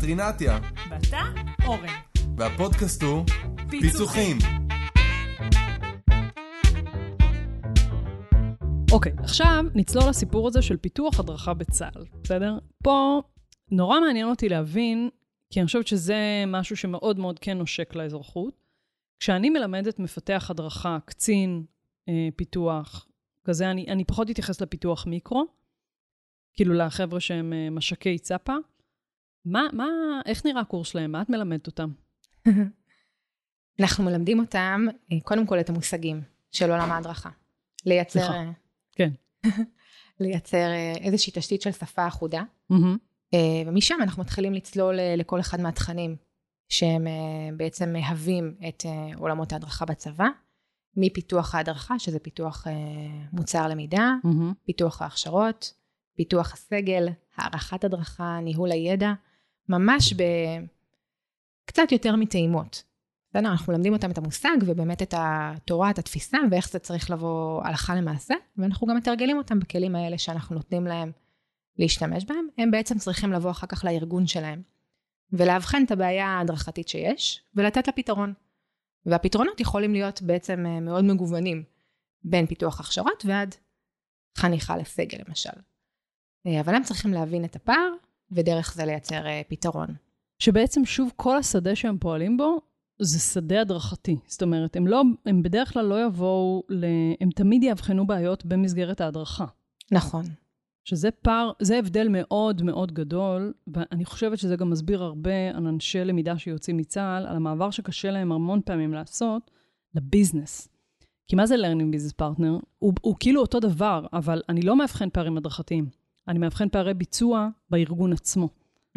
את רינתיה. ואתה, אורן. והפודקאסט הוא פיצוחים. אוקיי, עכשיו נצלול לסיפור הזה של פיתוח הדרכה בצה"ל, בסדר? פה נורא מעניין אותי להבין, כי אני חושבת שזה משהו שמאוד מאוד כן נושק לאזרחות. כשאני מלמדת מפתח הדרכה, קצין אה, פיתוח, כזה, אני, אני פחות אתייחס לפיתוח מיקרו, כאילו לחבר'ה שהם אה, משקי צפה. מה, מה, איך נראה הקורס שלהם? מה את מלמדת אותם? אנחנו מלמדים אותם, אה, קודם כל, את המושגים של עולם ההדרכה. לייצר... סליחה. אה, כן. לייצר אה, איזושהי תשתית של שפה אחודה. Mm-hmm. ומשם אנחנו מתחילים לצלול לכל אחד מהתכנים שהם בעצם מהווים את עולמות ההדרכה בצבא, מפיתוח ההדרכה, שזה פיתוח מוצר למידה, Mm-hmm. פיתוח ההכשרות, פיתוח הסגל, הערכת הדרכה, ניהול הידע, ממש בקצת יותר מטעימות. בסדר, אנחנו מלמדים אותם את המושג ובאמת את התורה, את התפיסה ואיך זה צריך לבוא הלכה למעשה, ואנחנו גם מתרגלים אותם בכלים האלה שאנחנו נותנים להם להשתמש בהם. הם בעצם צריכים לבוא אחר כך לארגון שלהם ולאבחן את הבעיה ההדרכתית שיש ולתת לה פתרון. והפתרונות יכולים להיות בעצם אה, מאוד מגוונים, בין פיתוח הכשרות ועד חניכה לסגל למשל. אה, אבל הם צריכים להבין את הפער ודרך זה לייצר אה, פתרון. שבעצם שוב כל השדה שהם פועלים בו זה שדה הדרכתי. זאת אומרת, הם, לא, הם בדרך כלל לא יבואו, ל... הם תמיד יאבחנו בעיות במסגרת ההדרכה. נכון. שזה פער, זה הבדל מאוד מאוד גדול, ואני חושבת שזה גם מסביר הרבה על אנשי למידה שיוצאים מצה"ל, על המעבר שקשה להם המון פעמים לעשות ל business. כי מה זה learning business partner? הוא, הוא כאילו אותו דבר, אבל אני לא מאבחן פערים הדרכתיים. אני מאבחן פערי ביצוע בארגון עצמו.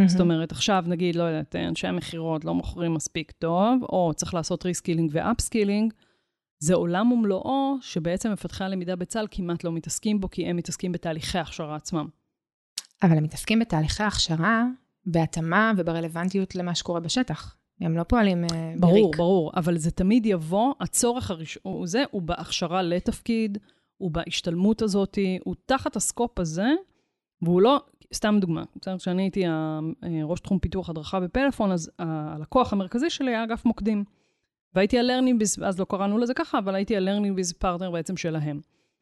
זאת אומרת, עכשיו נגיד, לא יודעת, אנשי המכירות לא מוכרים מספיק טוב, או צריך לעשות reskilling ו upskilling, זה עולם ומלואו שבעצם מפתחי הלמידה בצה"ל כמעט לא מתעסקים בו, כי הם מתעסקים בתהליכי ההכשרה עצמם. אבל הם מתעסקים בתהליכי הכשרה, בהתאמה וברלוונטיות למה שקורה בשטח. הם לא פועלים אה, ברור, בריק. ברור, אבל זה תמיד יבוא, הצורך הראשון, זה, הוא בהכשרה לתפקיד, הוא בהשתלמות הזאת, הוא תחת הסקופ הזה, והוא לא, סתם דוגמה, בסדר, כשאני הייתי אה, ראש תחום פיתוח הדרכה בפלאפון, אז הלקוח המרכזי שלי היה אגף מוקדים. והייתי biz, אז לא קראנו לזה ככה, אבל הייתי biz partner בעצם שלהם.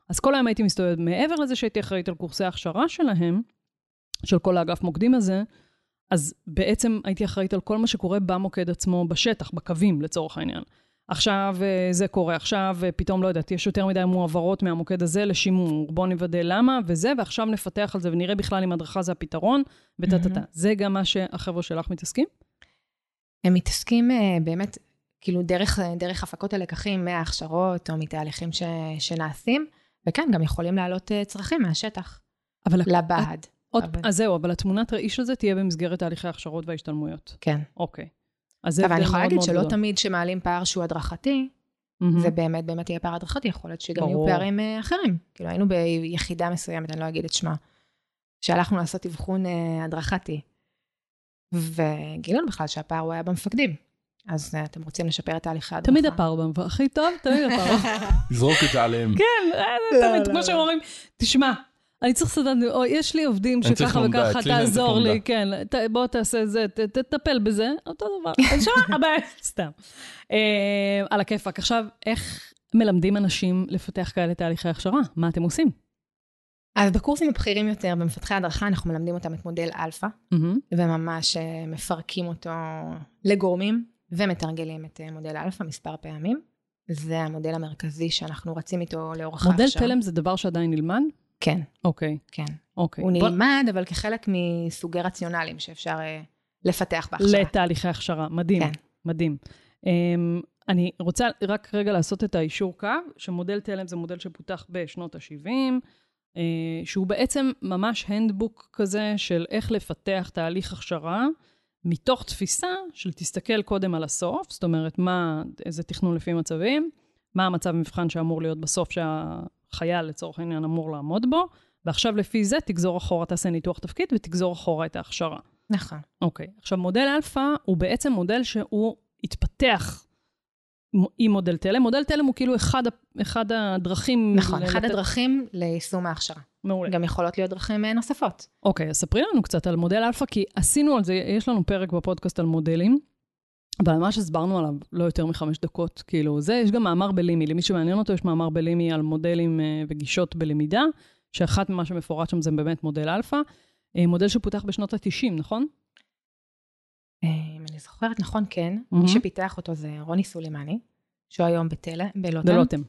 אז כל היום הייתי מסתובבת, מעבר לזה שהייתי אחראית על קורסי ההכשרה שלהם, של כל האגף מוקדים הזה, אז בעצם הייתי אחראית על כל מה שקורה במוקד עצמו, בשטח, בקווים לצורך העניין. עכשיו אה, זה קורה, עכשיו אה, פתאום, לא יודעת, יש יותר מדי מועברות מהמוקד הזה לשימור, בואו נוודא למה וזה, ועכשיו נפתח על זה ונראה בכלל אם הדרכה זה הפתרון, וטה-טה-טה. מהמם. זה גם מה שהחבר'ה שלך מתעסקים? הם מתעסקים אה, באמת, כאילו, דרך, דרך הפקות הלקחים מההכשרות או מתהליכים ש, שנעשים, וכן, גם יכולים להעלות צרכים מהשטח אבל לבה"ד. עוד, אבל- אז זהו, אבל התמונת ראי של זה תהיה במסגרת תהליכי ההכשרות וההשתלמויות. כן. אוקיי. אז זה אבל אני יכולה להגיד שלא. תמיד כשמעלים פער שהוא הדרכתי. זה באמת באמת יהיה פער הדרכתי, יכול להיות שגם ברור. יהיו פערים אה, אחרים. כאילו היינו ביחידה מסוימת, אני לא אגיד את שמה, שהלכנו לעשות אבחון אה, הדרכתי, וגילינו בכלל שהפער הוא היה במפקדים. אז אה, אתם רוצים לשפר את תהליכי ההדרכה. תמיד הפער במבר, הכי טוב, תמיד הפער. לזרוק את זה עליהם. כן, זה תמיד, כמו שהם אומרים, תשמע, אני צריך לסדר, או יש לי עובדים אני שככה וככה, תעזור לי. כן, ת- בוא תעשה זה, ת- תטפל בזה, אותו דבר. אז שמע, הבעיה, סתם. אה, על הכיפאק. עכשיו, איך מלמדים אנשים לפתח כאלה תהליכי הכשרה? מה אתם עושים? אז בקורסים הבכירים יותר, במפתחי הדרכה, אנחנו מלמדים אותם את מודל אלפא. וממש אה, מפרקים אותו לגורמים, ומתרגלים את אה, מודל אלפא מספר פעמים. זה המודל המרכזי שאנחנו רצים איתו לאורך מודל ההכשרה. תלם זה דבר שעדיין נלמד? כן, אוקיי, כן. אוקיי. הוא בוא- נלמד, אבל כחלק מסוגי רציונלים שאפשר אה, לפתח בהכשרה. לתהליכי הכשרה, מדהים, כן. מדהים. Um, אני רוצה רק רגע לעשות את היישור קו, שמודל תלם זה מודל שפותח בשנות ה-70, uh, שהוא בעצם ממש handbook כזה של איך לפתח תהליך הכשרה, מתוך תפיסה של תסתכל קודם על הסוף, זאת אומרת, מה, איזה תכנון לפי מצבים, מה המצב מבחן שאמור להיות בסוף שהחייל לצורך העניין אמור לעמוד בו, ועכשיו לפי זה תגזור אחורה, תעשה ניתוח תפקיד ותגזור אחורה את ההכשרה. נכון. אוקיי. עכשיו, מודל אלפא הוא בעצם מודל שהוא התפתח עם מודל תלם. מודל תלם הוא כאילו אחד, אחד הדרכים... נכון, אחד לתת- הדרכים ליישום ההכשרה. מעולה. גם יכולות להיות דרכים אה, נוספות. אוקיי, אז ספרי לנו קצת על מודל אלפא, כי עשינו על זה, יש לנו פרק בפודקאסט על מודלים, אבל ממש הסברנו עליו לא יותר מחמש דקות. כאילו, זה, יש גם מאמר בלימי, למי שמעניין אותו, יש מאמר בלימי על מודלים אה, וגישות בלמידה, שאחת ממה שמפורט שם זה באמת מודל אלפא. אה, מודל שפותח בשנות ה-90, נכון? אה, אם אני זוכרת נכון, כן. מהמם. מי שפיתח אותו זה רוני סולימני, שהוא היום בתל... בלוטם. בלוטם.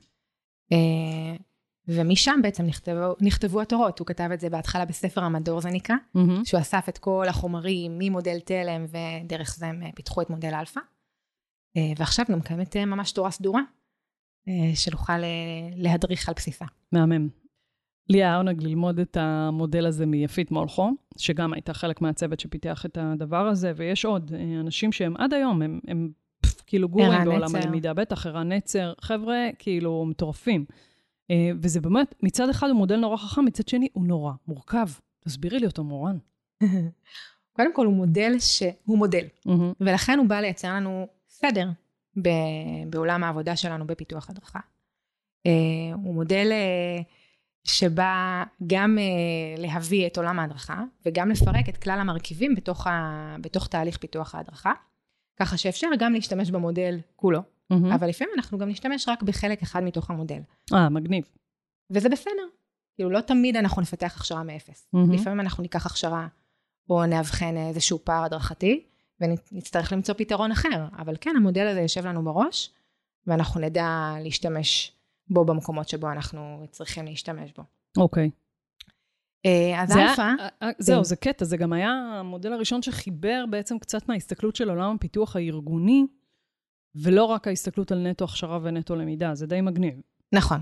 ומשם בעצם נכתבו, נכתבו התורות. הוא כתב את זה בהתחלה בספר המדור זה נקרא, מהמם. שהוא אסף את כל החומרים ממודל תלם, ודרך זה הם אה, פיתחו את מודל אלפא. אה, ועכשיו גם קיימת אה, ממש תורה סדורה, שנוכל להדריך על בסיסה. מהמם. לי היה עונג ללמוד את המודל הזה מיפית מולכו, שגם הייתה חלק מהצוות שפיתח את הדבר הזה, ויש עוד אנשים שהם עד היום, הם, הם פף, כאילו גורים בעולם נצר. הלמידה, בטח, ערן נצר, חבר'ה כאילו מטורפים. אה, וזה באמת, מצד אחד הוא מודל נורא חכם, מצד שני הוא נורא מורכב. תסבירי לי אותו, מורן. קודם כל הוא מודל שהוא מודל, מהמם. ולכן הוא בא לייצר לנו סדר ב- בעולם העבודה שלנו בפיתוח הדרכה. אה, הוא מודל אה, שבא גם אה, להביא את עולם ההדרכה וגם לפרק את כלל המרכיבים בתוך, ה, בתוך תהליך פיתוח ההדרכה, ככה שאפשר גם להשתמש במודל כולו, מהמם. אבל לפעמים אנחנו גם נשתמש רק בחלק אחד מתוך המודל, אה, מגניב. וזה בסדר. כאילו לא תמיד אנחנו נפתח הכשרה מאפס. מהמם. לפעמים אנחנו ניקח הכשרה או נאבחן איזשהו פער הדרכתי ונצטרך למצוא פתרון אחר, אבל כן, המודל הזה יושב לנו בראש ואנחנו נדע להשתמש בו במקומות שבו אנחנו צריכים להשתמש בו. אוקיי. אה, אז זה אלפא, אה, אה, זהו, זה קטע, זה גם היה המודל הראשון שחיבר בעצם קצת מההסתכלות של עולם הפיתוח הארגוני, ולא רק ההסתכלות על נטו הכשרה ונטו למידה, זה די מגניב. נכון,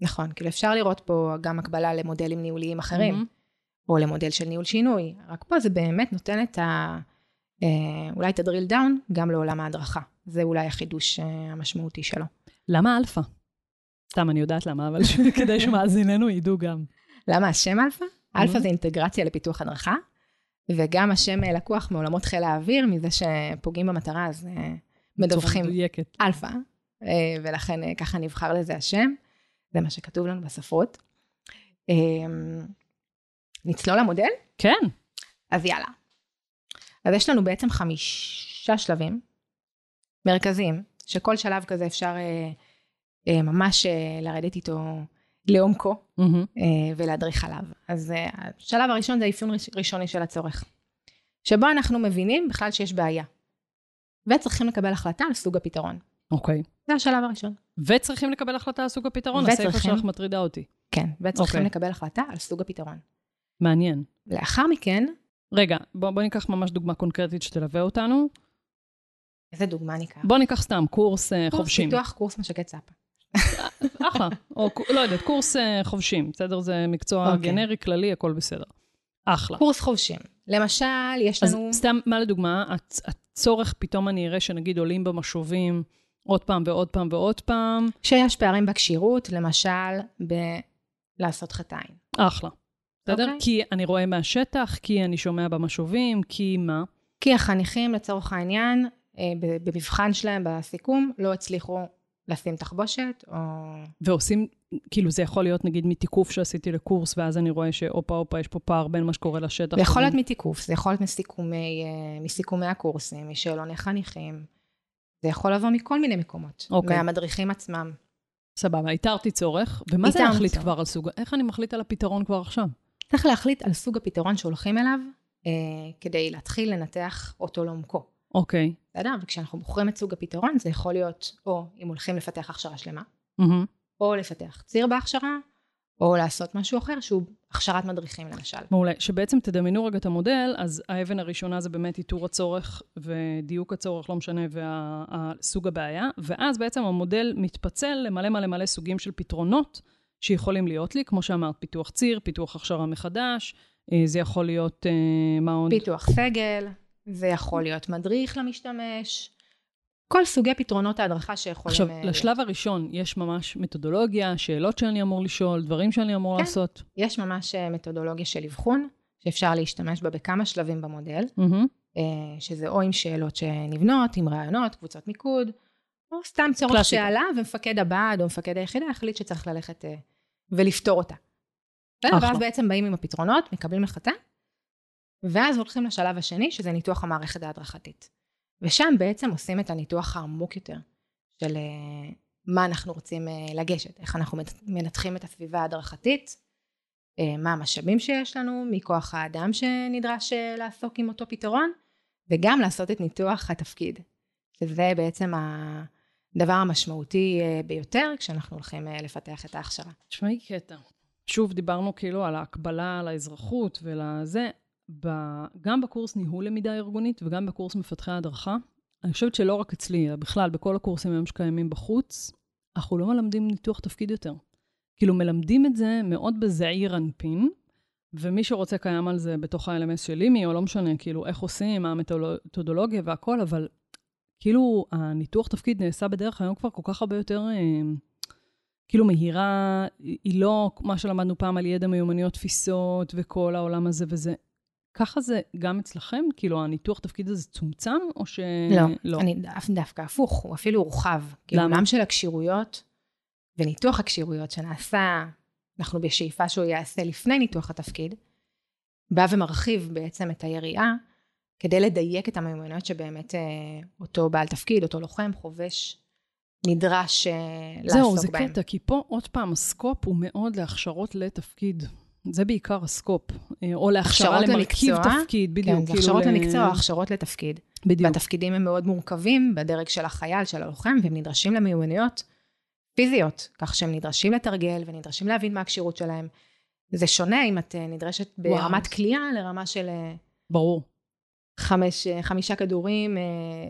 נכון, כאילו אפשר לראות פה גם הקבלה למודלים ניהוליים אחרים, מהמם. או למודל של ניהול שינוי, רק פה זה באמת נותן את ה... אה, אולי את ה drill down גם לעולם ההדרכה. זה אולי החידוש אה, המשמעותי שלו. למה אלפא? סתם, אני יודעת למה, אבל כדי שמאזיננו ידעו גם. למה השם אלפא? אלפא. זה אינטגרציה לפיתוח הדרכה, וגם השם אה, לקוח מעולמות חיל האוויר, מזה שפוגעים במטרה, אז מדווחים בצורה מדויקת. אלפא, אה, ולכן אה, ככה נבחר לזה השם, זה מה שכתוב לנו בספרות. אה, נצלול למודל? כן. אז יאללה. אז יש לנו בעצם חמישה שלבים מרכזיים, שכל שלב כזה אפשר אה, אה, ממש אה, לרדת איתו לעומקו מהמם. אה, ולהדריך עליו. אז אה, השלב הראשון זה האפיון ראש- ראשוני של הצורך, שבו אנחנו מבינים בכלל שיש בעיה, וצריכים לקבל החלטה על סוג הפתרון. אוקיי. זה השלב הראשון. וצריכים לקבל החלטה על סוג הפתרון, הסיפה וצריכים. שלך מטרידה אותי. כן, וצריכים אוקיי. לקבל החלטה על סוג הפתרון. מעניין. לאחר מכן, רגע, בוא, בוא ניקח ממש דוגמה קונקרטית שתלווה אותנו. איזה דוגמה ניקח? בוא ניקח סתם קורס אה, קורס חובשים. פיתוח קורס משקי צפה. אחלה. או לא יודעת, קורס אה, חובשים, בסדר? זה מקצוע אוקיי. גנרי, כללי, הכל בסדר. אחלה. קורס חובשים. למשל, יש אז לנו... סתם, מה לדוגמה, הצ- הצורך, פתאום אני אראה שנגיד עולים במשובים עוד פעם ועוד פעם ועוד פעם, שיש פערים בכשירות, למשל, בלעשות חטאים. אחלה. בסדר? אוקיי. כי אני רואה מהשטח, כי אני שומע במשובים, כי מה? כי החניכים, לצורך העניין, אה, במבחן שלהם, בסיכום, לא הצליחו לשים תחבושת, או... ועושים, כאילו זה יכול להיות נגיד מתיקוף שעשיתי לקורס, ואז אני רואה שהופה הופה, יש פה פער בין מה שקורה לשטח. זה יכול להיות מתיקוף, זה יכול להיות מסיכומי, אה, מסיכומי הקורסים, משאלוני חניכים. זה יכול לבוא מכל מיני מקומות. אוקיי. מהמדריכים עצמם. סבבה, איתרתי צורך, ומה זה להחליט צורך. כבר על סוג, איך אני מחליט על הפתרון כבר עכשיו? צריך להחליט על סוג הפתרון שהולכים אליו, אה, כדי להתחיל לנתח אותו לעומקו. אוקיי. בסדר? וכשאנחנו בוחרים את סוג הפתרון, זה יכול להיות או אם הולכים לפתח הכשרה שלמה, מהמם. או לפתח ציר בהכשרה, או לעשות משהו אחר שהוא הכשרת מדריכים למשל. מעולה. שבעצם תדמיינו רגע את המודל, אז האבן הראשונה זה באמת איתור הצורך ודיוק הצורך, לא משנה, וסוג הבעיה, ואז בעצם המודל מתפצל למלא מלא מלא סוגים של פתרונות שיכולים להיות לי, כמו שאמרת, פיתוח ציר, פיתוח הכשרה מחדש, אה, זה יכול להיות אה, מה עוד? פיתוח סגל, זה יכול להיות מדריך למשתמש, כל סוגי פתרונות ההדרכה שיכולים... עכשיו, אה, לשלב הראשון יש ממש מתודולוגיה, שאלות שאני אמור לשאול, דברים שאני אמור כן. לעשות. יש ממש אה, מתודולוגיה של אבחון, שאפשר להשתמש בה בכמה שלבים במודל. אה, שזה או עם שאלות שנבנות, עם רעיונות, קבוצות מיקוד, או סתם צורך קלאסיקה. שעלה, ומפקד הבה"ד או מפקד היחידה החליט שצריך ללכת ולפתור אותה. אחלה. ואז בעצם באים עם הפתרונות, מקבלים החלטה, ואז הולכים לשלב השני, שזה ניתוח המערכת ההדרכתית. ושם בעצם עושים את הניתוח העמוק יותר, של אה, מה אנחנו רוצים אה, לגשת, איך אנחנו מנתחים את הסביבה ההדרכתית, אה, מה המשאבים שיש לנו, מכוח האדם שנדרש לעסוק עם אותו פתרון, וגם לעשות את ניתוח התפקיד, שזה בעצם הדבר המשמעותי ביותר כשאנחנו הולכים לפתח את ההכשרה. תשמעי קטע. שוב, דיברנו כאילו על ההקבלה לאזרחות ולזה. ב... גם בקורס ניהול למידה ארגונית וגם בקורס מפתחי הדרכה, אני חושבת שלא רק אצלי, אלא בכלל, בכל הקורסים היום שקיימים בחוץ, אנחנו לא מלמדים ניתוח תפקיד יותר. כאילו, מלמדים את זה מאוד בזעיר אנפין, ומי שרוצה קיים על זה בתוך ה-LMS של לימי, או לא משנה, כאילו, איך עושים, מה המתודולוגיה והכל, אבל כאילו, הניתוח תפקיד נעשה בדרך היום כבר כל כך הרבה יותר... אה, כאילו מהירה, היא לא מה שלמדנו פעם על ידע מיומנויות תפיסות וכל העולם הזה וזה. ככה זה גם אצלכם? כאילו, הניתוח תפקיד הזה צומצם, או ש... לא, לא. אני דו- דווקא הפוך, הוא אפילו הורחב. כאילו, למה? עולם של הכשירויות וניתוח הכשירויות שנעשה, אנחנו בשאיפה שהוא יעשה לפני ניתוח התפקיד, בא ומרחיב בעצם את היריעה כדי לדייק את המיומנויות שבאמת אה, אותו בעל תפקיד, אותו לוחם, חובש, נדרש אה, זהו, זה לעסוק בהם. קטע, כי פה עוד פעם, הסקופ הוא מאוד להכשרות לתפקיד. זה בעיקר הסקופ. אה, או להכשרה למרכיב למקצוע, תפקיד, בדיוק. כן, זה כאילו הכשרות ל- למקצוע, הכשרות לתפקיד. בדיוק. והתפקידים הם מאוד מורכבים בדרג של החייל, של הלוחם, והם נדרשים למיומנויות פיזיות, כך שהם נדרשים לתרגל ונדרשים להבין מה הכשירות שלהם. זה שונה אם את אה, נדרשת ברמת כליאה לרמה של אה, ברור. חמש, אה, חמישה כדורים אה,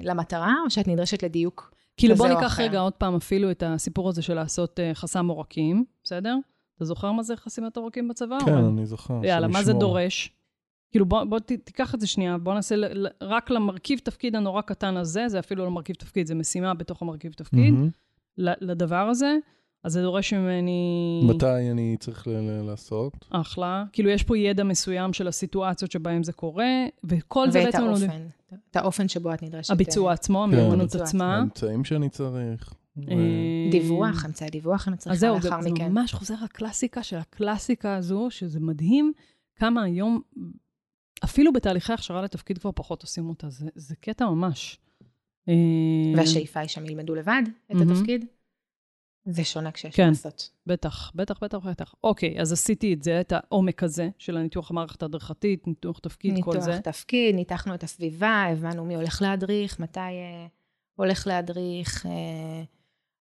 למטרה, או שאת נדרשת לדיוק. כאילו, בוא ניקח אחר. רגע עוד פעם אפילו את הסיפור הזה של לעשות אה, חסם עורקים, בסדר? אתה זוכר מה זה חסימת עורקים בצבא? כן, או- אני זוכר. יאללה, מה זה. דורש? כאילו, בוא, בוא ת, תיקח את זה שנייה, בוא נעשה ל- רק למרכיב תפקיד הנורא קטן הזה, זה אפילו לא מרכיב תפקיד, זה משימה בתוך המרכיב תפקיד. ל- לדבר הזה, אז זה דורש ממני... מתי אני צריך ל- ל- לעשות? אחלה. כאילו, יש פה ידע מסוים של הסיטואציות שבהן זה קורה, וכל זה ואת בעצם... לומדים- האופן, את האופן שבו את נדרשת. הביצוע עצמו, כן. המיומנות עצמה. האמצעים שאני צריך. אה, דיווח, אמצעי דיווח אני אז צריכה זהו, לאחר זה, זה מכן. ממש חוזר לקלאסיקה של הקלאסיקה הזו, שזה מדהים כמה היום, אפילו בתהליכי הכשרה לתפקיד כבר פחות עושים אותה. זה, זה קטע ממש. אה, והשאיפה היא שהם ילמדו לבד את. התפקיד. זה שונה כשיש כן. לעשות. בטח, בטח, בטח, בטח. אוקיי, אז עשיתי את זה, את העומק הזה של הניתוח המערכת ההדרכתית, ניתוח תפקיד, כל זה. ניתוח תפקיד, ניתחנו את הסביבה, הבנו מי הולך להדריך, מתי אה, הולך להדריך, אה,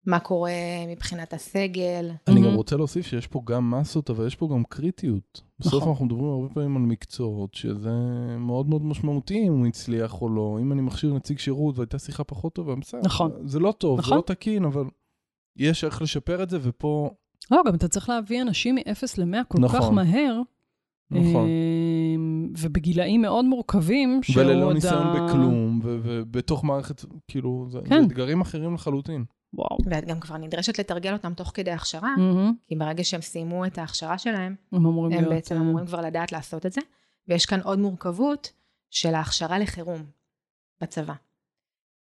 מה קורה מבחינת הסגל. אני גם. רוצה להוסיף שיש פה גם מסות, אבל יש פה גם קריטיות. בסוף נכון. אנחנו מדברים הרבה פעמים על מקצועות, שזה מאוד מאוד משמעותי אם הוא הצליח או לא. אם אני מכשיר נציג שירות והייתה שיחה פחות טובה, בסדר. נכון. זה לא טוב, זה נכון. לא תקין, אבל יש איך לשפר את זה, ופה, לא, גם אתה צריך להביא אנשים מ-0 ל-100 כל כך נכון. מהר. נכון. אה, ובגילאים מאוד מורכבים, שעוד וללא ה- ניסיון בכלום, ובתוך מערכת, כאילו, כן. זה אתגרים אחרים לחלוטין. וואו. ואת גם כבר נדרשת לתרגל אותם תוך כדי הכשרה, מהמם. כי ברגע שהם סיימו את ההכשרה שלהם, הם אמורים הם להיות... בעצם אה, אמורים כבר לדעת לעשות את זה. ויש כאן עוד מורכבות של ההכשרה לחירום בצבא.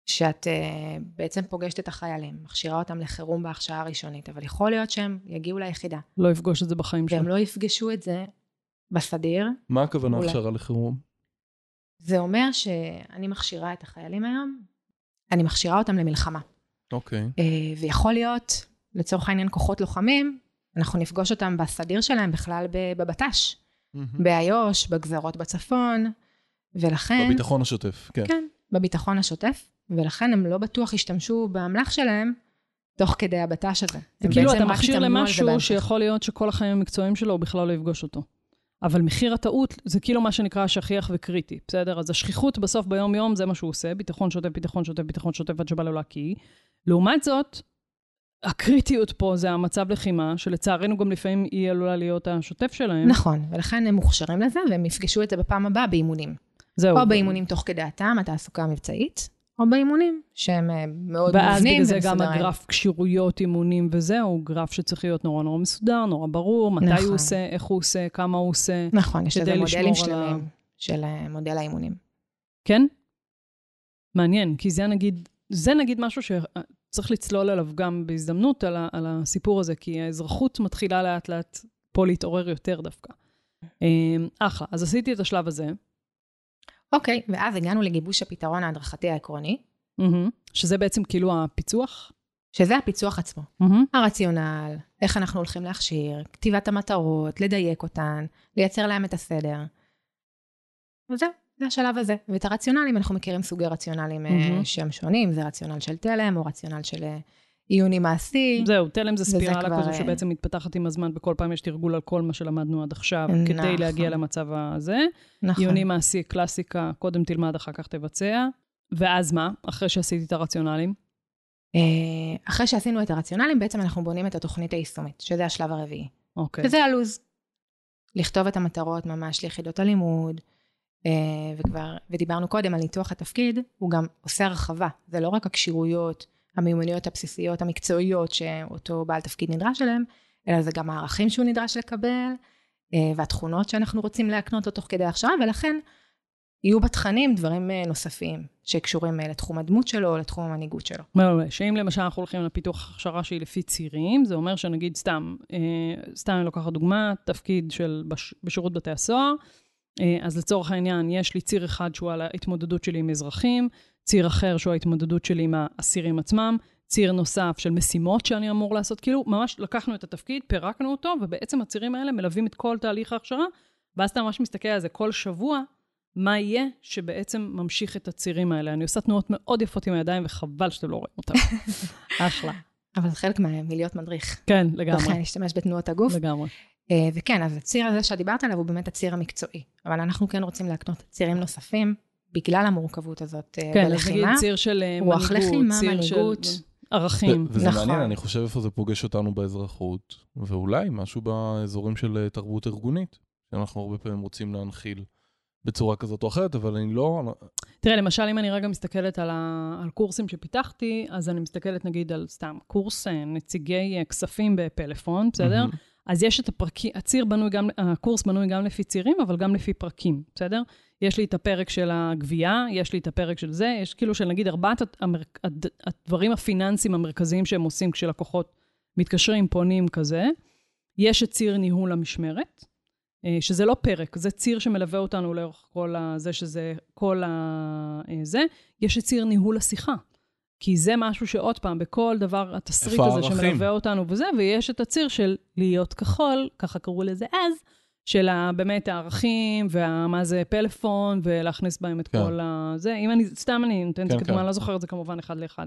שאת uh, בעצם פוגשת את החיילים, מכשירה אותם לחירום בהכשרה הראשונית, אבל יכול להיות שהם יגיעו ליחידה, לא יפגוש את זה בחיים שלו. והם לא יפגשו את זה בסדיר. מה הכוונה אולי. הכשרה לחירום? זה אומר שאני מכשירה את החיילים היום, אני מכשירה אותם למלחמה. אוקיי. אה, ויכול להיות, לצורך העניין כוחות לוחמים, אנחנו נפגוש אותם בסדיר שלהם בכלל ב- בבט"ש, באיו"ש, בגזרות בצפון, ולכן... בביטחון השוטף, כן. כן, בביטחון השוטף, ולכן הם לא בטוח ישתמשו באמל"ח שלהם תוך כדי הבט"ש הזה. זה כאילו אתה מכשיר למשהו. שיכול להיות שכל החיים המקצועיים שלו הוא בכלל לא יפגוש אותו. אבל מחיר הטעות זה כאילו מה שנקרא שכיח וקריטי, בסדר? אז השכיחות בסוף ביום-יום זה מה שהוא עושה, ביטחון שוטף, ביטחון שוטף, ביטחון שוטף עד שבא לו להקיא. לעומת זאת, הקריטיות פה זה המצב לחימה, שלצערנו גם לפעמים היא עלולה להיות השוטף שלהם. נכון, ולכן הם מוכשרים לזה, והם יפגשו את זה בפעם הבאה באימונים. זהו. או באימונים תוך כדי הטעם, התעסוקה המבצעית, או באימונים שהם אה, מאוד ואז מובנים בגלל זה גם ומסודרים. הגרף כשירויות, אימונים וזה, הוא גרף שצריך להיות נורא נורא מסודר, נורא ברור, מתי נכון. הוא עושה, איך הוא עושה, כמה הוא עושה. נכון, יש לזה מודלים על ה- שלמים של אה, מודל האימונים. כן? מעניין, כי זה נגיד, זה נגיד משהו שצריך לצלול עליו גם בהזדמנות על, ה, על הסיפור הזה, כי האזרחות מתחילה לאט לאט פה להתעורר יותר דווקא. אה, אחלה, אז עשיתי את השלב הזה, אוקיי, ואז הגענו לגיבוש הפתרון ההדרכתי העקרוני, מהמם, שזה בעצם כאילו הפיצוח. שזה הפיצוח עצמו. מהמם. הרציונל, איך אנחנו הולכים להכשיר, כתיבת המטרות, לדייק אותן, לייצר להם את הסדר. וזהו, זה השלב הזה. ואת הרציונלים, אנחנו מכירים סוגי רציונלים מהמם. שהם שונים, זה רציונל של תלם, או רציונל של אה, עיוני מעשי. זהו, תלם זה ספירלה כזו שבעצם מתפתחת עם הזמן, וכל פעם יש תרגול על כל מה שלמדנו עד עכשיו, כדי נכון. להגיע למצב הזה. נכון. עיוני מעשי, קלאסיקה, קודם תלמד, אחר כך תבצע. ואז מה? אחרי שעשיתי את הרציונלים? אה, אחרי שעשינו את הרציונלים, בעצם אנחנו בונים את התוכנית היישומית, שזה השלב הרביעי. אוקיי. וזה הלו"ז. לכתוב את המטרות ממש ליחידות הלימוד, אה, וכבר, ודיברנו קודם על ניתוח התפקיד, הוא גם עושה הרחבה. זה לא רק הכשירויות, המיומנויות הבסיסיות, המקצועיות שאותו בעל תפקיד נדרש אליהם, אלא זה גם הערכים שהוא נדרש לקבל, אה, והתכונות שאנחנו רוצים להקנות לו תוך כדי הכשרה, ולכן יהיו בתכנים דברים אה, נוספים שקשורים אה, לתחום הדמות שלו או לתחום המנהיגות שלו. מעולה. שאם למשל אנחנו הולכים לפיתוח הכשרה שהיא לפי צירים, זה אומר שנגיד סתם, סתם אני לוקחת דוגמה, תפקיד של בש, בשירות בתי הסוהר, אז לצורך העניין, יש לי ציר אחד שהוא על ההתמודדות שלי עם אזרחים, ציר אחר שהוא ההתמודדות שלי עם האסירים עצמם, ציר נוסף של משימות שאני אמור לעשות, כאילו ממש לקחנו את התפקיד, פירקנו אותו, ובעצם הצירים האלה מלווים את כל תהליך ההכשרה, ואז אתה ממש מסתכל על זה כל שבוע, מה יהיה שבעצם ממשיך את הצירים האלה. אני עושה תנועות מאוד יפות עם הידיים, וחבל שאתם לא רואים אותם. אחלה. אבל זה חלק מלהיות מדריך. כן, לכן לגמרי. להשתמש בתנועות הגוף. לגמרי. אה, וכן, אז הציר הזה שאת דיברת עליו הוא באמת הציר המקצועי. אבל אנחנו כן רוצים להקנות צירים נוספים, בגלל המורכבות הזאת אה, כן, אז נגיד בלחימה. ציר של אה, רוח מנהיגות, לחימה, ציר של מנהיגות. ערכים. ו- וזה נכון. מעניין, אני חושב איפה זה פוגש אותנו באזרחות, ואולי משהו באזורים של אה, תרבות ארגונית, שאנחנו הרבה פעמים רוצים להנחיל בצורה כזאת או אחרת, אבל אני לא... תראה, למשל, אם אני רגע מסתכלת על, ה... על קורסים שפיתחתי, אז אני מסתכלת נגיד על סתם קורס נציגי כספים בפלאפון, בסדר? מהמם. אז יש את הפרקים, הציר בנוי גם, הקורס בנוי גם לפי צירים, אבל גם לפי פרקים, בסדר? יש לי את הפרק של הגבייה, יש לי את הפרק של זה, יש כאילו של נגיד ארבעת הת- המר... הד- הדברים הפיננסיים המרכזיים שהם עושים כשלקוחות מתקשרים, פונים כזה. יש את ציר ניהול המשמרת, אה, שזה לא פרק, זה ציר שמלווה אותנו לאורך כל ה... זה שזה כל ה... אה, זה. יש את ציר ניהול השיחה. כי זה משהו שעוד פעם, בכל דבר, התסריט הזה הערכים? שמלווה אותנו וזה, ויש את הציר של להיות כחול, ככה קראו לזה אז, של באמת הערכים, ומה זה פלאפון, ולהכניס בהם את כן. כל ה... זה, אם אני, סתם אני נותנת כן, כדוגמה, כן. אני לא זוכרת את זה כמובן אחד לאחד.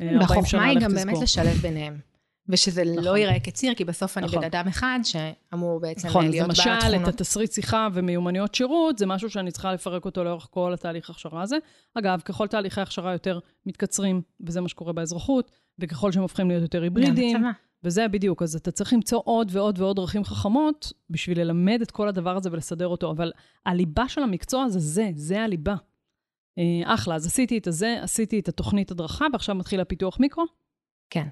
אה, 40 והחוכמה שנה, היא גם. באמת לשלב ביניהם. ושזה נכון. לא ייראה כציר, כי בסוף אני נכון. בן אדם אחד שאמור בעצם נכון, להיות בעל משל, את תכונות. התסריט שיחה ומיומנויות שירות, זה משהו שאני צריכה לפרק אותו לאורך כל התהליך הכשרה הזה. אגב, ככל תהליכי הכשרה יותר מתקצרים, וזה מה שקורה באזרחות, וככל שהם הופכים להיות יותר גם היברידיים, בצבא. וזה בדיוק, אז אתה צריך למצוא עוד ועוד ועוד דרכים חכמות בשביל ללמד את כל הדבר הזה ולסדר אותו, אבל הליבה של המקצוע זה זה, זה הליבה. אה, אחלה, אז עשיתי את הזה, עשיתי את התוכנית הדרכה, ועכשיו מתחיל הפיתוח מיקרו. כן.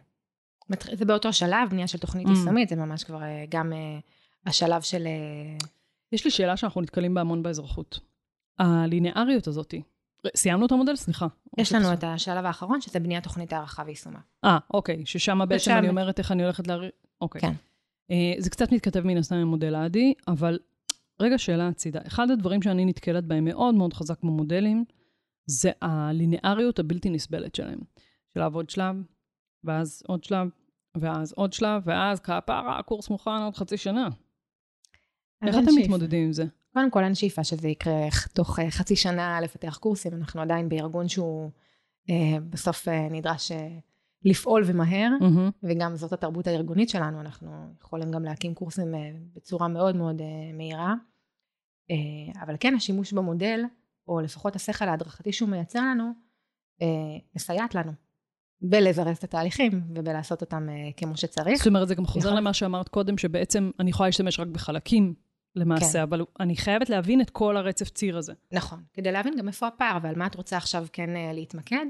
זה באותו שלב, בנייה של תוכנית Mm. יישומית, זה ממש כבר אה, גם אה, השלב של... אה, יש לי שאלה שאנחנו נתקלים בה המון באזרחות. הליניאריות הזאת, סיימנו את המודל? סליחה. יש לנו את השלב האחרון, שזה בניית תוכנית הערכה ויישומה. אה, אוקיי, ששם בעצם ושם- אני אומרת איך אני הולכת להרים... אוקיי. כן. אה, זה קצת מתכתב מן הסתם עם מודל האדי, אבל רגע, שאלה הצידה. אחד הדברים שאני נתקלת בהם מאוד מאוד חזק במודלים, זה הליניאריות הבלתי נסבלת שלהם. של לעבוד שלב, ואז עוד שלב, ואז עוד שלב, ואז כפרה, הקורס מוכן עוד חצי שנה. איך אתם. מתמודדים עם זה? קודם כל, אין שאיפה שזה יקרה תוך אה, חצי שנה לפתח קורסים, אנחנו עדיין בארגון שהוא אה, בסוף אה, נדרש אה, לפעול ומהר, מהמם. וגם זאת התרבות הארגונית שלנו, אנחנו יכולים גם להקים קורסים אה, בצורה מאוד מאוד אה, מהירה. אה, אבל כן, השימוש במודל, או לפחות השכל ההדרכתי שהוא מייצר לנו, אה, מסייעת לנו בלזרז את התהליכים ובלעשות אותם אה, כמו שצריך. זאת אומרת, זה גם חוזר למה שאמרת קודם, שבעצם אני יכולה להשתמש רק בחלקים למעשה, כן. אבל אני חייבת להבין את כל הרצף ציר הזה. נכון, כדי להבין גם איפה הפער ועל מה את רוצה עכשיו כן אה, להתמקד,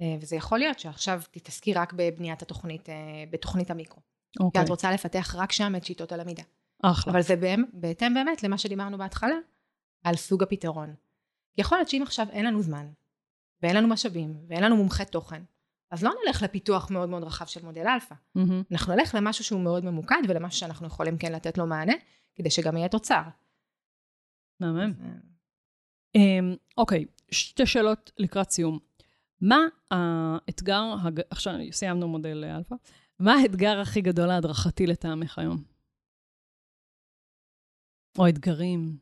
אה, וזה יכול להיות שעכשיו תתעסקי רק בבניית התוכנית, אה, בתוכנית המיקרו. כי אוקיי, את רוצה לפתח רק שם את שיטות הלמידה. אחלה. אבל זה בהם- בהתאם באמת למה שדיברנו בהתחלה, על סוג הפתרון. יכול להיות שאם עכשיו אין לנו זמן, ואין לנו משאבים, ואין לנו מומחה תוכן, אז לא נלך לפיתוח מאוד מאוד רחב של מודל אלפא. מהמם. אנחנו נלך למשהו שהוא מאוד ממוקד ולמשהו שאנחנו יכולים כן לתת לו מענה, כדי שגם יהיה תוצר. מהמם. אה, אמ, אוקיי, שתי שאלות לקראת סיום. מה האתגר, הג... עכשיו סיימנו מודל אלפא, מה האתגר הכי גדול ההדרכתי לטעמך היום? או אתגרים?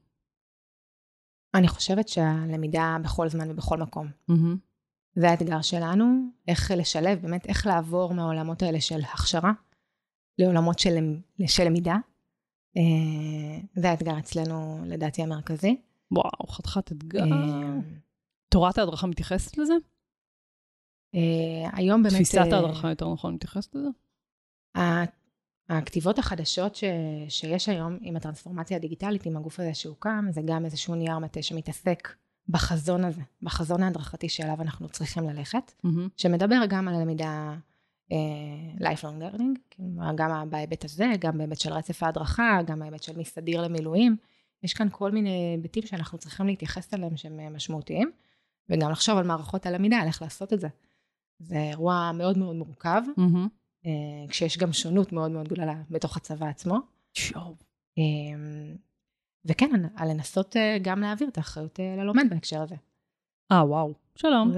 אני חושבת שהלמידה בכל זמן ובכל מקום. מהמם. זה האתגר שלנו, איך לשלב, באמת איך לעבור מהעולמות האלה של הכשרה לעולמות של, של למידה. אה, זה האתגר אצלנו, לדעתי, המרכזי. וואו, חתיכת אתגר. אה, תורת ההדרכה מתייחסת לזה? אה, היום באמת... תפיסת אה, ההדרכה יותר נכון מתייחסת לזה? הכתיבות החדשות ש, שיש היום עם הטרנספורמציה הדיגיטלית, עם הגוף הזה שהוקם, זה גם איזשהו נייר מטה שמתעסק בחזון הזה, בחזון ההדרכתי שאליו אנחנו צריכים ללכת, מהמם. שמדבר גם על הלמידה uh, lifelong learning, כאילו, גם בהיבט הזה, גם בהיבט של רצף ההדרכה, גם בהיבט של מסדיר למילואים. יש כאן כל מיני היבטים שאנחנו צריכים להתייחס אליהם שהם אה, משמעותיים, וגם לחשוב על מערכות הלמידה, על איך לעשות את זה. זה אירוע מאוד מאוד מורכב, מהמם. אה, כשיש גם שונות מאוד מאוד גדולה בתוך הצבא עצמו. שואו. וכן, על לנסות אה, גם להעביר את האחריות אה, ללומד בהקשר הזה. אה, וואו. שלום.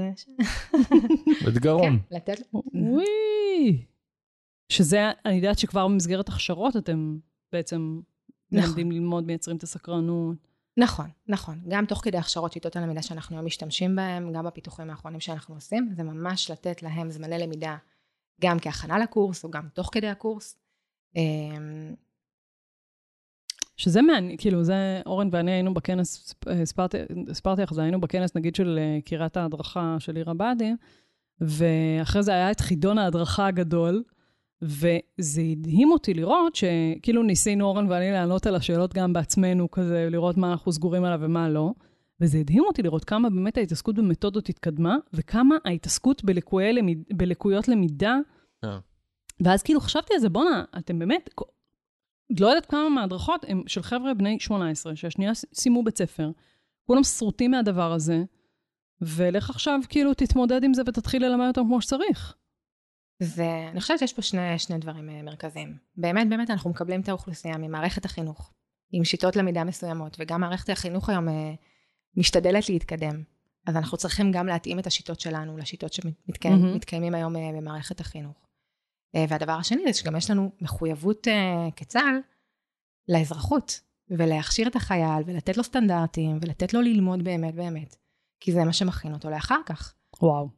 אתגרון. כן, לתת... וואי. שזה, אני יודעת שכבר במסגרת הכשרות אתם בעצם נכון. מלמדים ללמוד, מייצרים את הסקרנות. נכון, נכון. גם תוך כדי הכשרות שיטות הלמידה שאנחנו היום משתמשים בהם, גם בפיתוחים האחרונים שאנחנו עושים, זה ממש לתת להם זמני למידה גם כהכנה לקורס, או גם תוך כדי הקורס. אה, שזה מעניין, כאילו, זה, אורן ואני היינו בכנס, הספרתי, הספרתי לך, זה היינו בכנס, נגיד, של אה, קריית ההדרכה של עיר הבה"דים, ואחרי זה היה את חידון ההדרכה הגדול, וזה הדהים אותי לראות שכאילו ניסינו, אורן ואני, לענות על השאלות גם בעצמנו, כזה, לראות מה אנחנו סגורים עליו ומה לא. וזה הדהים אותי לראות כמה באמת ההתעסקות במתודות התקדמה, וכמה ההתעסקות למיד, בלקויות למידה. אה. ואז כאילו חשבתי על זה, בואנה, אתם באמת, לא יודעת כמה מההדרכות הם של חבר'ה בני 18, שהשנייה סיימו בית ספר, כולם שרוטים מהדבר הזה, ולך עכשיו כאילו תתמודד עם זה ותתחיל ללמד אותם כמו שצריך. ואני חושבת שיש פה שני, שני דברים אה, מרכזיים. באמת, באמת אנחנו מקבלים את האוכלוסייה ממערכת החינוך, עם שיטות למידה מסוימות, וגם מערכת החינוך היום אה, משתדלת להתקדם. אז אנחנו צריכים גם להתאים את השיטות שלנו לשיטות שמתקיימים. מתקיימים היום אה, במערכת החינוך. אה, והדבר השני זה שגם יש לנו מחויבות אה, כצה"ל לאזרחות, ולהכשיר את החייל, ולתת לו סטנדרטים, ולתת לו ללמוד באמת באמת, כי זה מה שמכין אותו לאחר כך. וואו.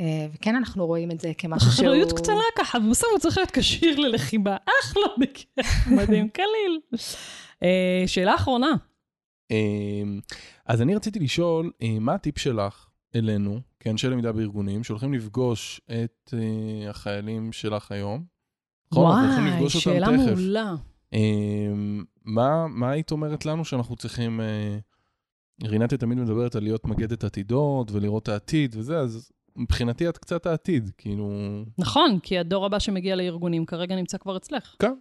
אה, וכן אנחנו רואים את זה כמשהו שהוא... אחריות קטנה ככה, ובסוף הוא צריך להיות כשיר ללחימה. אחלה, בכיף, מדהים, קליל. שאלה אחרונה. אז אני רציתי לשאול, מה הטיפ שלך אלינו, כאנשי למידה בארגונים, שהולכים לפגוש את אה, החיילים שלך היום? נכון, וואי, שאלה. מעולה. אמ, מה מה היית אומרת לנו שאנחנו צריכים... אה, רינתי תמיד מדברת על להיות מגדת עתידות ולראות את העתיד וזה, אז מבחינתי את קצת העתיד, כאילו... נכון, כי הדור הבא שמגיע לארגונים כרגע נמצא כבר אצלך. כן.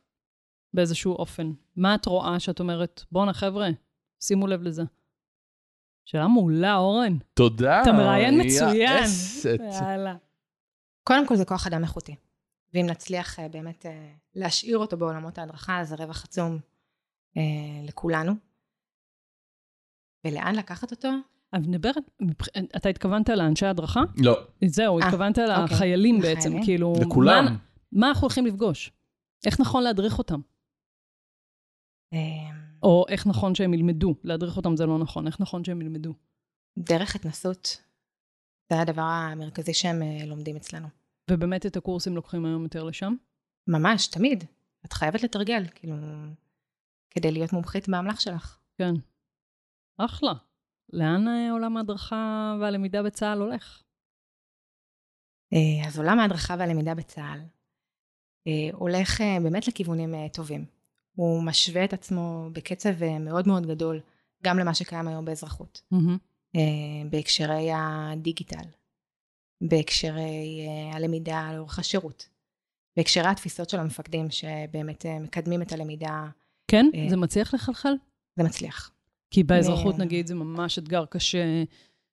באיזשהו אופן. מה את רואה שאת אומרת, בואנה חבר'ה, שימו לב לזה. שאלה מעולה, אורן. תודה. אתה מראיין מצוין. יאללה. קודם כל זה כוח אדם איכותי. ואם נצליח אה, באמת אה, להשאיר אותו בעולמות ההדרכה, זה רווח עצום אה, לכולנו. ולאן לקחת אותו? אני מדברת, אתה התכוונת לאנשי הדרכה? לא, זהו, התכוונת אוקיי. לחיילים בעצם. כאילו... לכולם. מה, מה אנחנו הולכים לפגוש? איך נכון להדריך אותם? או איך נכון שהם ילמדו? להדריך אותם זה לא נכון, איך נכון שהם ילמדו? דרך התנסות, זה הדבר המרכזי שהם אה, לומדים אצלנו. ובאמת את הקורסים לוקחים היום יותר לשם? ממש, תמיד. את חייבת לתרגל, כאילו, כדי להיות מומחית באמל"ח שלך. כן. אחלה. לאן אה, עולם ההדרכה והלמידה בצה"ל הולך? אה, אז עולם ההדרכה והלמידה בצה"ל הולך באמת לכיוונים טובים. הוא משווה את עצמו בקצב אה, מאוד מאוד גדול, גם למה שקיים היום באזרחות. אה, בהקשרי הדיגיטל, בהקשרי אה, הלמידה לאורך השירות, בהקשרי התפיסות של המפקדים שבאמת מקדמים את הלמידה, כן? זה מצליח לחלחל? זה מצליח. כי באזרחות, אה. נגיד, זה ממש אתגר קשה,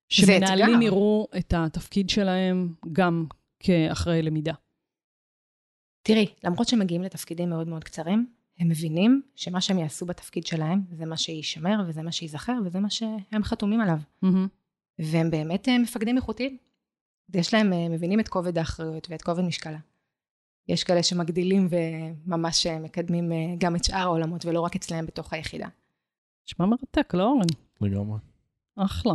שמנהלים. יראו את התפקיד שלהם גם כאחראי למידה? תראי, למרות שהם מגיעים לתפקידים מאוד מאוד קצרים, הם מבינים שמה שהם יעשו בתפקיד שלהם, זה מה שיישמר וזה מה שייזכר וזה מה שהם חתומים עליו. מהמם. והם באמת אה, מפקדים איכותיים. יש להם, אה, מבינים את כובד האחריות ואת כובד משקלה. יש כאלה שמגדילים וממש אה, מקדמים גם את שאר העולמות ולא רק אצלם בתוך היחידה. נשמע מרתק, לא אורן? לגמרי. אחלה.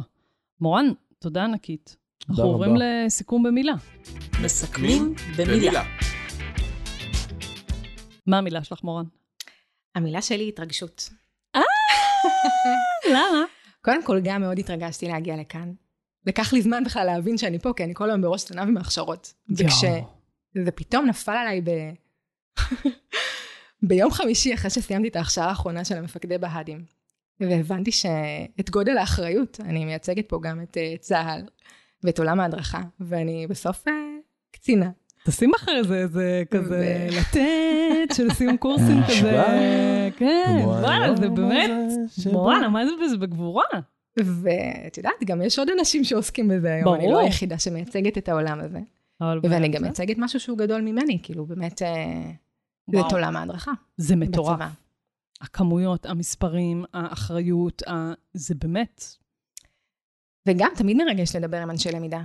מורן, תודה ענקית. תודה אנחנו עוברים. לסיכום במילה. מסכמים במילה. מה המילה שלך, מורן? המילה שלי היא התרגשות. למה? קודם כל, גם מאוד התרגשתי להגיע לכאן. לקח לי זמן בכלל להבין שאני פה, כי אני כל היום בראש תנ"ו עם ההכשרות. וכשזה פתאום נפל עליי ב... ביום חמישי, אחרי שסיימתי את ההכשרה האחרונה של המפקדי בה"דים, והבנתי שאת גודל האחריות, אני מייצגת פה גם את אה, צה"ל ואת עולם ההדרכה, ואני בסוף אה, קצינה. תשים אחרי זה איזה כזה לתת של סיום קורסים כזה. כן, וואלה, זה באמת, זה שבא. מורן, עמדת בזה בגבורה. ואת יודעת, גם יש עוד אנשים שעוסקים בזה היום, אני ברור. לא היחידה שמייצגת את העולם הזה. ואני זה- גם מייצגת משהו שהוא גדול ממני, כאילו באמת, אה, זה. את עולם ההדרכה. זה מטורף. הכמויות, המספרים, האחריות, זה באמת, וגם תמיד מרגש לדבר עם אנשי למידה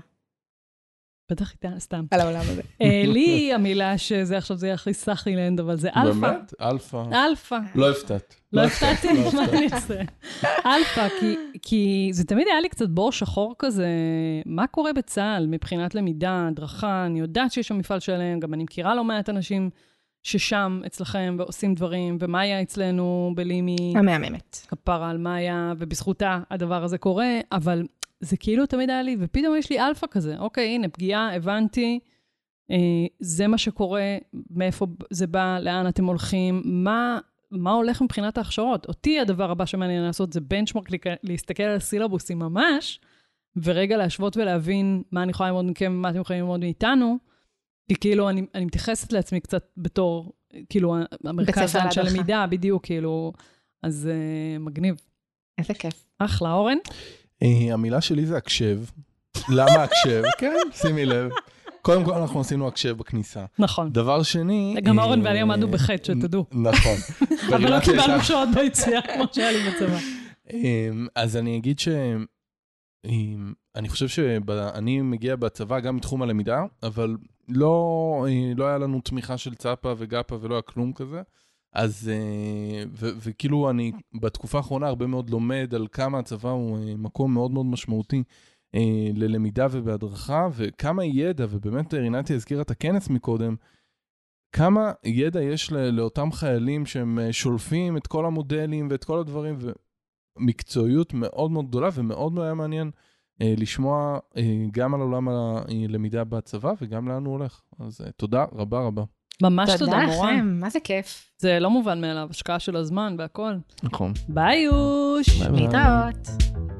בטח איתה, סתם. על העולם הזה. אה, לי המילה שזה עכשיו זה יהיה הכי סאחילנד, אבל זה אלפא. באמת? אלפא. אלפא. לא הפתעת. לא הפתעתי, לא מה. אני אעשה? אלפא, כי, כי זה תמיד היה לי קצת בור שחור כזה, מה קורה בצה"ל מבחינת למידה, הדרכה, אני יודעת שיש שם מפעל שלם, גם אני מכירה לא מעט אנשים ששם אצלכם ועושים דברים, ומאיה אצלנו בלימי, המהממת. כפרה על מאיה, ובזכותה הדבר הזה קורה, אבל זה כאילו תמיד היה לי, ופתאום יש לי אלפא כזה, אוקיי, הנה, פגיעה, הבנתי, אה, זה מה שקורה, מאיפה זה בא, לאן אתם הולכים, מה, מה הולך מבחינת ההכשרות. אותי הדבר הבא שמעניין לעשות זה benchmark, להסתכל על הסילבוסים ממש, ורגע להשוות ולהבין מה אני יכולה ללמוד מכם ומה אתם יכולים ללמוד מאיתנו, כי כאילו אני, אני מתייחסת לעצמי קצת בתור, כאילו, המרכז ספר לאנשי להדרכה. למידה, בדיוק, כאילו, אז אה, מגניב. איזה כיף. אחלה, אורן. אה, המילה שלי זה הקשב. למה הקשב? כן, שימי לב. קודם כל אנחנו עשינו הקשב בכניסה. נכון. דבר שני... גם אה, אורן ואני עמדנו בחטא, שתדעו. נכון. אבל לא קיבלנו שעות ביציאה כמו שהיה לי בצבא. אמ, אז אני אגיד ש... אני חושב שאני מגיע בצבא גם מתחום הלמידה, אבל לא, אה, לא היה לנו תמיכה של צפה וגפה ולא היה כלום כזה. אז, אה, וכאילו אני בתקופה האחרונה הרבה מאוד לומד על כמה הצבא הוא אה, מקום מאוד מאוד משמעותי אה, ללמידה ובהדרכה, וכמה ידע, ובאמת רינתי הזכירה את הכנס מקודם, כמה ידע יש לאותם חיילים שהם שולפים את כל המודלים ואת כל הדברים, ומקצועיות מאוד מאוד גדולה, ומאוד היה מעניין לשמוע גם על עולם הלמידה בצבא וגם לאן הוא הולך. אז תודה רבה רבה. ממש תודה, תודה מורן. לכם, מה זה כיף. זה לא מובן מאליו, השקעה של הזמן והכל. נכון. ביי יוש! ביי ביי. להתראות.